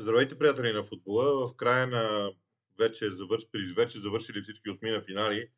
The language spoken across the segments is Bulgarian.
Здравейте, приятели на футбола. В края на вече, завърш, вече завършили всички осми на финали,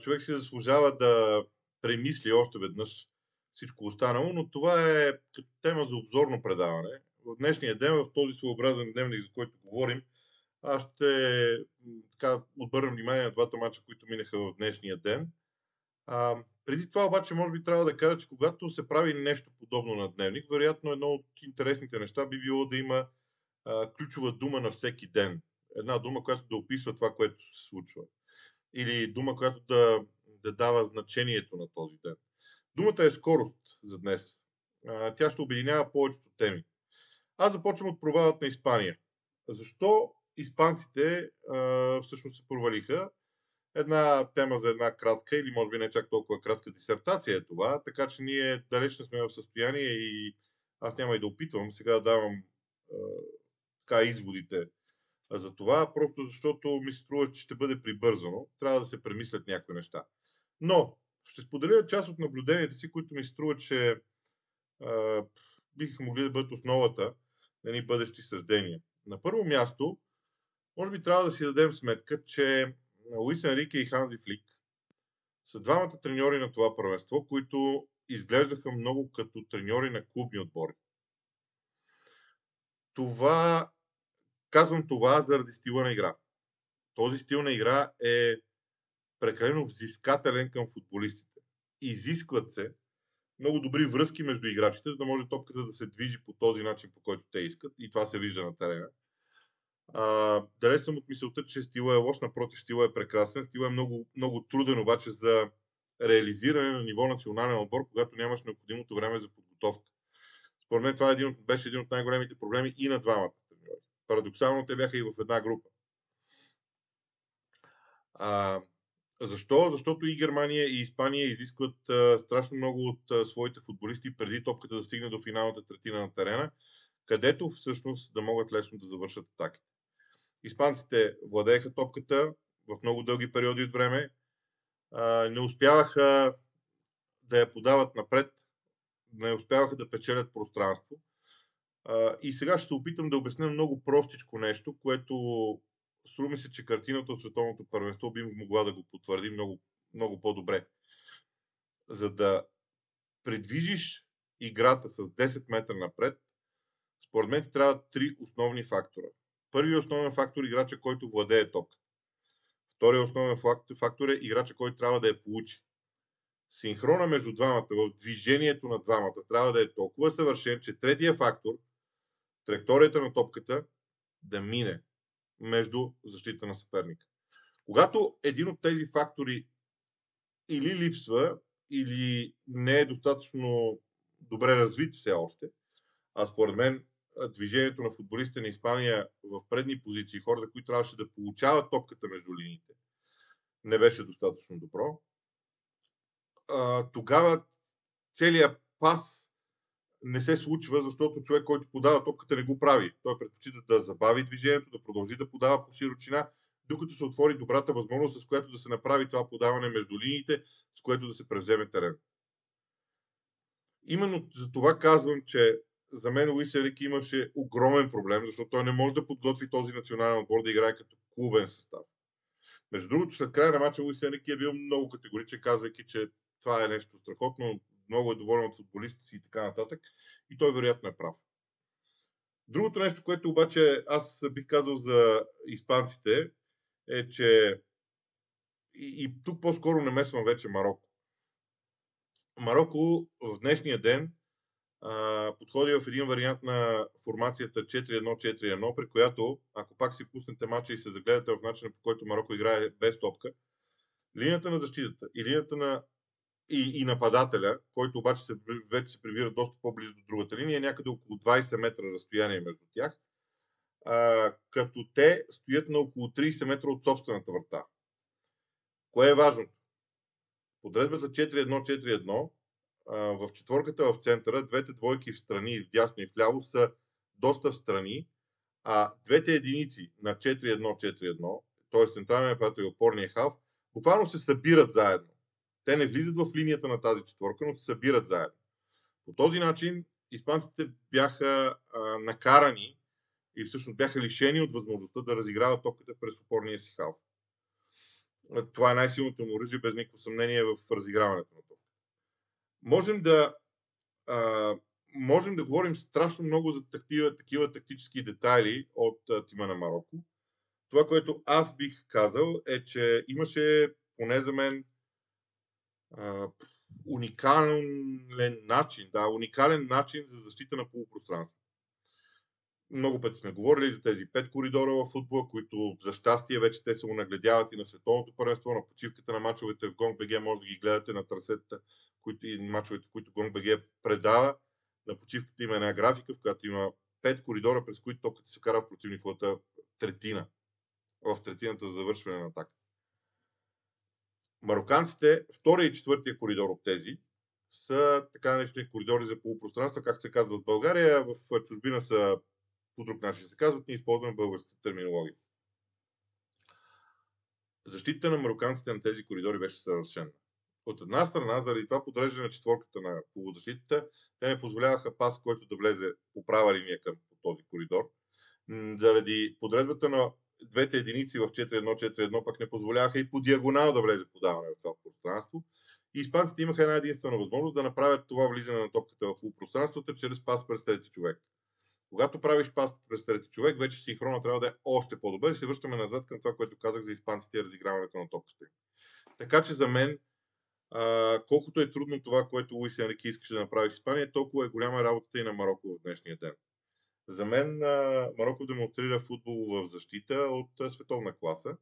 човек си заслужава да премисли още веднъж всичко останало, но това е тема за обзорно предаване. В днешния ден, в този своеобразен дневник, за който говорим, аз ще така, отбърна внимание на двата мача, които минаха в днешния ден. А, преди това обаче, може би трябва да кажа, че когато се прави нещо подобно на дневник, вероятно едно от интересните неща би било да има ключова дума на всеки ден. Една дума, която да описва това, което се случва. Или дума, която да, да дава значението на този ден. Думата е скорост за днес. Тя ще обединява повечето теми. Аз започвам от провалът на Испания. Защо испанците а, всъщност се провалиха? Една тема за една кратка или може би не чак толкова кратка дисертация е това, така че ние далеч не сме в състояние и аз няма и да опитвам сега да давам така изводите за това, просто защото ми се струва, че ще бъде прибързано. Трябва да се премислят някои неща. Но ще споделя част от наблюденията си, които ми струва, че а, биха могли да бъдат основата на ни бъдещи съждения. На първо място, може би трябва да си дадем сметка, че Луис Енрике и Ханзи Флик са двамата треньори на това първенство, които изглеждаха много като треньори на клубни отбори. Това Казвам това заради стила на игра. Този стил на игра е прекалено взискателен към футболистите. Изискват се много добри връзки между играчите, за да може топката да се движи по този начин, по който те искат. И това се вижда на терена. А, далеч съм от мисълта, че стила е лош, напротив, стила е прекрасен. Стила е много, много труден обаче за реализиране на ниво национален отбор, когато нямаш необходимото време за подготовка. Според мен това е един, беше един от най-големите проблеми и на двамата. Парадоксално те бяха и в една група. А, защо? Защото и Германия, и Испания изискват а, страшно много от а, своите футболисти преди топката да стигне до финалната третина на терена, където всъщност да могат лесно да завършат атаките. Испанците владееха топката в много дълги периоди от време, а, не успяваха да я подават напред, не успяваха да печелят пространство и сега ще се опитам да обясня много простичко нещо, което струва ми се, че картината от световното първенство би могла да го потвърди много, много по-добре. За да предвижиш играта с 10 метра напред, според мен ти трябва три основни фактора. Първият основен фактор е играча, който владее топка. Вторият основен фактор е играча, който трябва да я получи. Синхрона между двамата, в движението на двамата, трябва да е толкова съвършен, че третия фактор – траекторията на топката да мине между защита на съперника. Когато един от тези фактори или липсва, или не е достатъчно добре развит все още, а според мен движението на футболистите на Испания в предни позиции, хората, които трябваше да получават топката между линиите, не беше достатъчно добро, тогава целият пас не се случва, защото човек, който подава топката, не го прави. Той предпочита да забави движението, да продължи да подава по широчина, докато се отвори добрата възможност, с която да се направи това подаване между линиите, с което да се превземе терен. Именно за това казвам, че за мен Луис Енрике имаше огромен проблем, защото той не може да подготви този национален отбор да играе като клубен състав. Между другото, след края на мача Луис Енрике е бил много категоричен, казвайки, че това е нещо страхотно, много е доволен от футболистите си и така нататък. И той вероятно е прав. Другото нещо, което обаче аз бих казал за испанците, е, че и, и тук по-скоро намесвам вече Марокко. Марокко в днешния ден а, подходи в един вариант на формацията 4-1-4-1, при която, ако пак си пуснете мача и се загледате в начина по който Марокко играе без топка, линията на защитата и линията на и, и нападателя, който обаче се, вече се прибира доста по-близо до другата линия, някъде около 20 метра разстояние между тях, а, като те стоят на около 30 метра от собствената врата. Кое е важното? Подредбата 4-1-4-1 в четворката в центъра, двете двойки в страни, в дясно и в ляво са доста в страни, а двете единици на 4-1-4-1, т.е. централния нападател и опорния халф, буквално се събират заедно. Те не влизат в линията на тази четворка, но се събират заедно. По този начин испанците бяха а, накарани и всъщност бяха лишени от възможността да разиграват топката през опорния си халф. Това е най-силното му оръжие, без никакво съмнение в разиграването на топката. Можем да, а, можем да говорим страшно много за такива, такива тактически детайли от а, тима на Марокко. Това, което аз бих казал е, че имаше поне за мен уникален начин, да, уникален начин за защита на полупространство. Много пъти сме говорили за тези пет коридора в футбола, които за щастие вече те се унагледяват и на световното първенство, на почивката на мачовете в БГ, може да ги гледате на трасетата които, и мачовете, които БГ предава. На почивката има една графика, в която има пет коридора, през които топката се кара в противниковата третина. В третината за завършване на атака. Мароканците, втория и четвъртия коридор от тези, са така наречени коридори за полупространство, както се казва в България. В чужбина са по друг начин се казват, ние използваме българската терминология. Защита на мароканците на тези коридори беше съвършена. От една страна, заради това подреждане на четворката на полузащитата, те не позволяваха пас, който да влезе по права линия към този коридор. Заради подредбата на двете единици в 4-1-4-1 пък не позволяваха и по диагонал да влезе подаване в това пространство. И испанците имаха една единствена възможност да направят това влизане на топката в полупространството чрез пас през трети човек. Когато правиш пас през трети човек, вече синхрона трябва да е още по-добър и се връщаме назад към това, което казах за испанците и разиграването на топката. Така че за мен, а, колкото е трудно това, което Луис Енрике искаше да направи в Испания, толкова е голяма работата и на Марокко в днешния ден. За мен Марокко демонстрира футбол в защита от световна класа.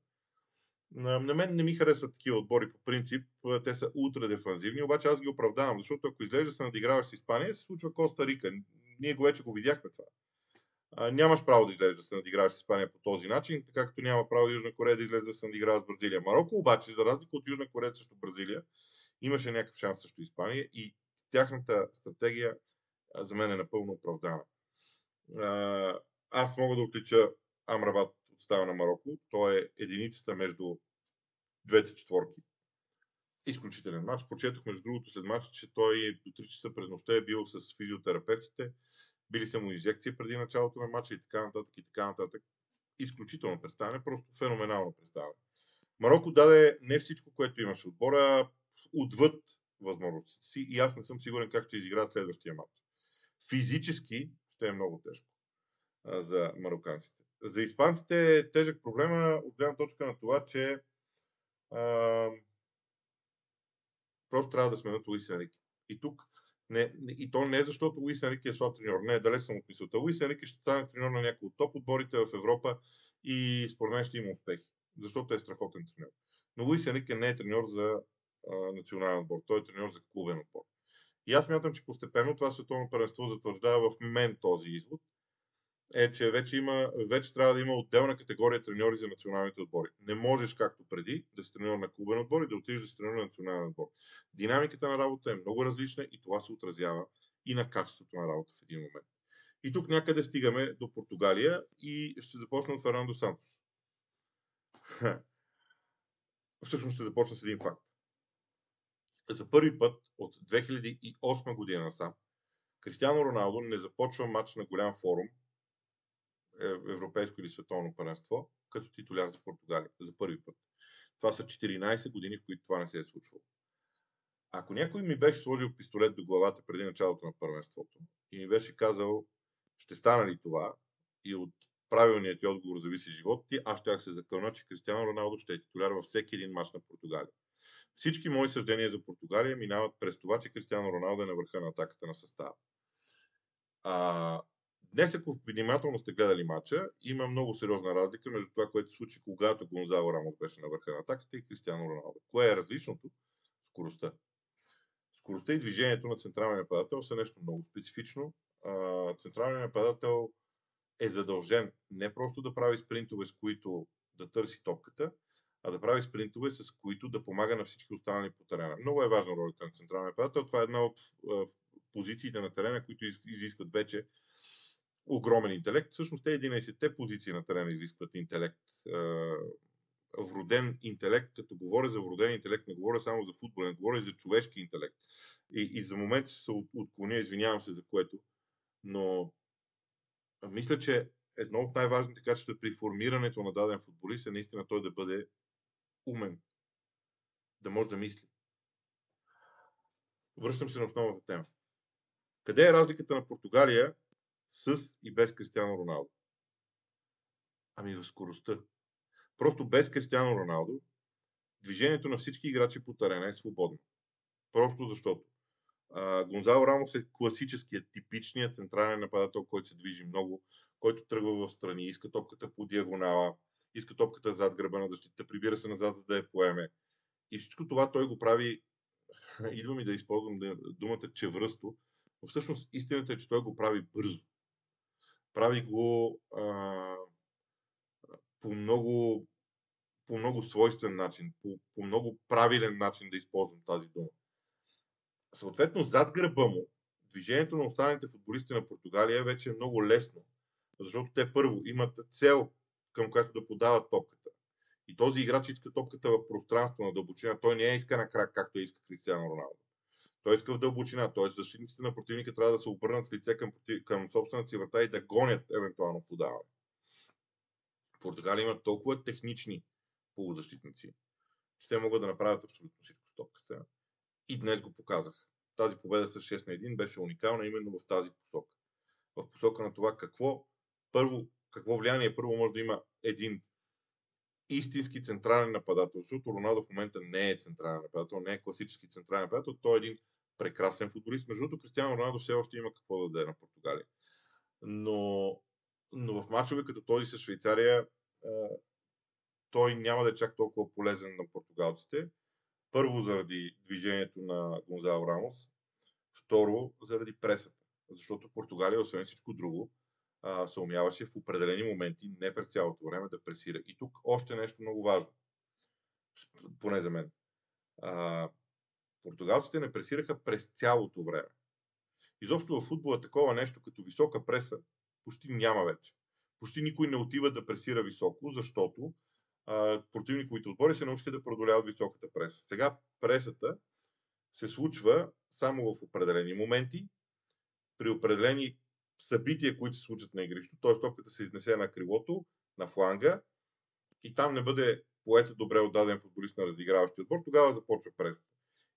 На мен не ми харесват такива отбори по принцип. Те са ултра дефанзивни, обаче аз ги оправдавам, защото ако изглежда се надиграваш с Испания, се случва Коста Рика. Ние го вече го видяхме това. А, нямаш право да излезеш да се надиграваш с Испания по този начин, така както няма право Южна Корея да излезе да се надиграва с Бразилия. Марокко обаче, за разлика от Южна Корея срещу Бразилия, имаше някакъв шанс срещу Испания и тяхната стратегия за мен е напълно оправдана. Аз мога да отлича Амрабат от става на Марокко. Той е единицата между двете четворки. Изключителен матч. Почетох между другото след матча, че той до 3 часа през нощта е бил с физиотерапевтите. Били са му инжекции преди началото на матча и така нататък и така нататък. Изключително представяне, просто феноменално представяне. Марокко даде не всичко, което имаше отбора, отвъд възможностите си и аз не съм сигурен как ще изиграят следващия матч. Физически ще е много тежко а, за мароканците. За испанците е тежък проблема от гледна точка на това, че а, просто трябва да сменят Луис Енрике. И тук не, и то не е защото Луис Енрике е слаб треньор. Не, далеч съм от мисълта. Луис Енрике ще стане треньор на някои от топ отборите в Европа и според мен ще има успехи. Защото е страхотен треньор. Но Луис Енрике не е треньор за а, национален отбор. Той е треньор за клубен отбор. И аз мятам, че постепенно това световно първенство затвърждава в мен този извод, е, че вече, има, вече трябва да има отделна категория треньори за националните отбори. Не можеш, както преди, да си треньор на клубен отбор и да отидеш да си треньор на национален отбор. Динамиката на работа е много различна и това се отразява и на качеството на работа в един момент. И тук някъде стигаме до Португалия и ще започна от Фернандо Сантос. Всъщност ще започна с един факт. За първи път от 2008 година насам Кристиано Роналдо не започва матч на голям форум, е, европейско или световно паренство, като титуляр за Португалия. За първи път. Това са 14 години, в които това не се е случвало. Ако някой ми беше сложил пистолет до главата преди началото на първенството и ми беше казал, ще стане ли това, и от правилният ти отговор зависи живота ти, аз ще се закълна, че Кристиано Роналдо ще е титуляр във всеки един мач на Португалия. Всички мои съждения за Португалия минават през това, че Кристиано Роналдо е на върха на атаката на състава. А, днес, ако внимателно сте гледали матча, има много сериозна разлика между това, което се случи, когато Гонзало Рамос беше на върха на атаката и Кристиано Роналдо. Кое е различното? Скоростта. Скоростта и движението на централния нападател са нещо много специфично. Централният нападател е задължен не просто да прави спринтове, с които да търси топката, а да прави спринтове, с които да помага на всички останали по терена. Много е важна ролята на централния нападател. Това е една от позициите на терена, които изискват вече огромен интелект. Всъщност те 11-те позиции на терена изискват интелект. Вроден интелект, като говоря за вроден интелект, не говоря само за футболен, говоря и за човешки интелект. И, и за момент ще се отклоня, извинявам се за което, но мисля, че едно от най-важните качества при формирането на даден футболист е наистина той да бъде умен, да може да мисли. Връщам се на основната тема. Къде е разликата на Португалия с и без Кристиано Роналдо? Ами в скоростта. Просто без Кристиано Роналдо движението на всички играчи по терена е свободно. Просто защото а, Гонзало Рамос е класическият, типичният централен нападател, който се движи много, който тръгва в страни, иска топката по диагонала, иска топката зад гръба на защита, прибира се назад, за да я поеме. И всичко това той го прави, идва ми да използвам думата чевръсто, но всъщност истината е, че той го прави бързо. Прави го а, по много по много свойствен начин, по, по много правилен начин да използвам тази дума. Съответно, зад гърба му, движението на останалите футболисти на Португалия вече е много лесно, защото те първо имат цел, към която да подават топката. И този играч иска топката в пространство на дълбочина. Той не я иска на крак, както иска Кристиано Роналдо. Той иска в дълбочина, т.е. защитниците на противника трябва да се обърнат с лице към, към собствената си врата и да гонят евентуално подаване. Португалия имат толкова технични полузащитници, че те могат да направят абсолютно всичко с топката. И днес го показах. Тази победа с 6 на 1 беше уникална именно в тази посока. В посока на това какво първо, какво влияние първо може да има един истински централен нападател, защото Роналдо в момента не е централен нападател, не е класически централен нападател, той е един прекрасен футболист. Между другото, Кристиано Роналдо все още има какво да даде на Португалия. Но, но в мачове като този с Швейцария той няма да е чак толкова полезен на португалците. Първо заради движението на Гонзало Рамос, второ заради пресата. Защото Португалия, освен всичко друго, се умяваше в определени моменти, не през цялото време, да пресира. И тук още нещо много важно, поне за мен. А, португалците не пресираха през цялото време. Изобщо в футбола такова нещо като висока преса почти няма вече. Почти никой не отива да пресира високо, защото противниковите отбори се научиха да продоляват високата преса. Сега пресата се случва само в определени моменти, при определени събития, които се случат на игрището, т.е. топката се изнесе на крилото, на фланга и там не бъде поета добре отдаден футболист на разиграващия отбор, тогава започва пресата.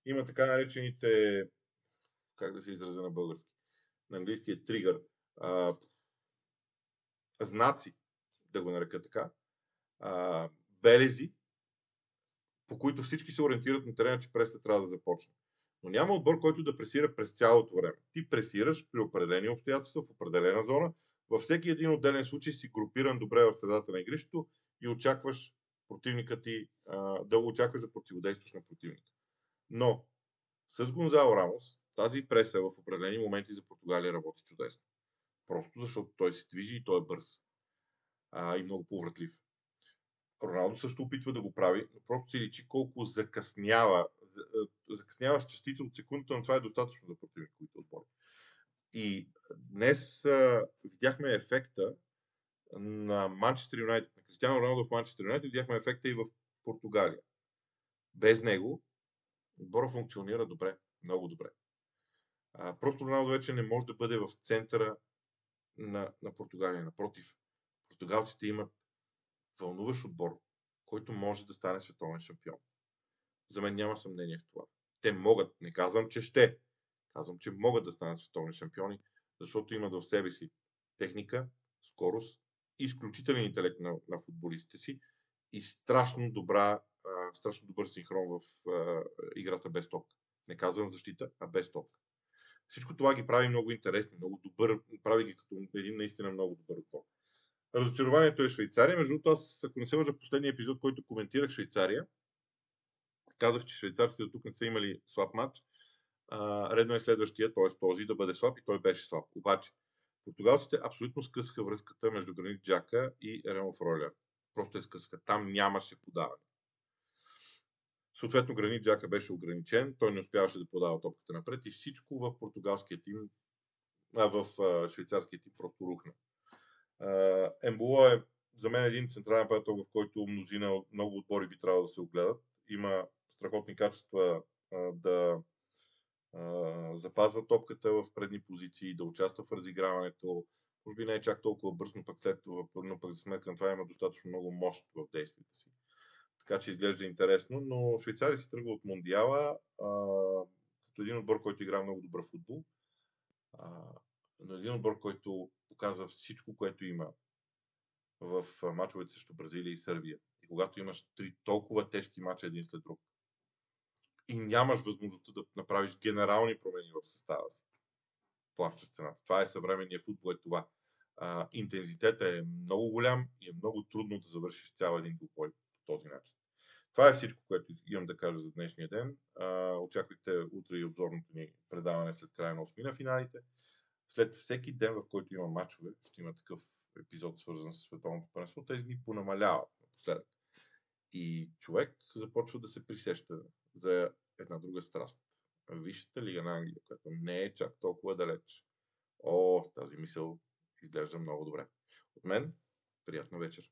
Има така наречените, как да се изразя на български, на английски е тригър, а, знаци, да го нарека така, а, белези, по които всички се ориентират на терена, че преста трябва да започне. Но няма отбор, който да пресира през цялото време. Ти пресираш при определени обстоятелства, в определена зона. Във всеки един отделен случай си групиран добре в средата на игрището и очакваш противника ти, да очакваш да противодействаш на противника. Но с Гонзало Рамос тази преса в определени моменти за Португалия работи чудесно. Просто защото той се движи и той е бърз. А, и много повратлив. Роналдо също опитва да го прави, но просто си личи колко закъснява. Е, закъснява с частица от секундата, но това е достатъчно за противниковите отбори. И днес а, видяхме ефекта на Манчестър Юнайтед, на Кристиано Роналдо в Манчестър Юнайтед, видяхме ефекта и в Португалия. Без него отбора функционира добре, много добре. А, просто Роналдо вече не може да бъде в центъра на, на Португалия. Напротив, португалците имат вълнуващ отбор, който може да стане световен шампион. За мен няма съмнение в това. Те могат, не казвам, че ще, казвам, че могат да станат световни шампиони, защото имат в себе си техника, скорост, изключителен интелект на, на футболистите си и страшно, добра, а, страшно добър синхрон в а, играта без топка. Не казвам защита, а без топка. Всичко това ги прави много интересни, много добър, прави ги като един наистина много добър отбор. Разочарованието е Швейцария. Между другото, аз, ако не се лъжа, последния епизод, който коментирах Швейцария, казах, че швейцарците до тук не са имали слаб матч. А, редно е следващия, т.е. този да бъде слаб и той беше слаб. Обаче, португалците абсолютно скъсаха връзката между Гранит Джака и Ремо Фройлер. Просто е скъсаха. Там нямаше подаване. Съответно, Гранит Джака беше ограничен, той не успяваше да подава топката напред и всичко в португалския тим, а в швейцарския тим просто рухна. Ембуло е за мен един централен приятел, в който мнозина, много отбори би трябвало да се огледат. Има страхотни качества да запазва топката в предни позиции, да участва в разиграването, Може би не е чак толкова бърз, но пък след това, но пък за сметка на това има достатъчно много мощ в действията си. Така че изглежда интересно, но Швейцария си тръгва от Мондиала а, като един отбор, който играе много добър футбол. А, но един отбор, който показва всичко, което има в мачовете срещу Бразилия и Сърбия. Когато имаш три толкова тежки мача един след друг и нямаш възможността да направиш генерални промени в състава си, плащаш цената. Това е съвременния футбол, е това. А, интензитета е много голям и е много трудно да завършиш цял един двубой по този начин. Това е всичко, което имам да кажа за днешния ден. А, очаквайте утре и обзорното ни предаване след края на 8 на финалите. След всеки ден, в който има матчове, ще има такъв епизод, свързан с световното първенство. Тези дни понамаляват напоследък. И човек започва да се присеща за една друга страст. Висшата лига на Англия, която не е чак толкова далеч. О, тази мисъл изглежда много добре. От мен, приятна вечер.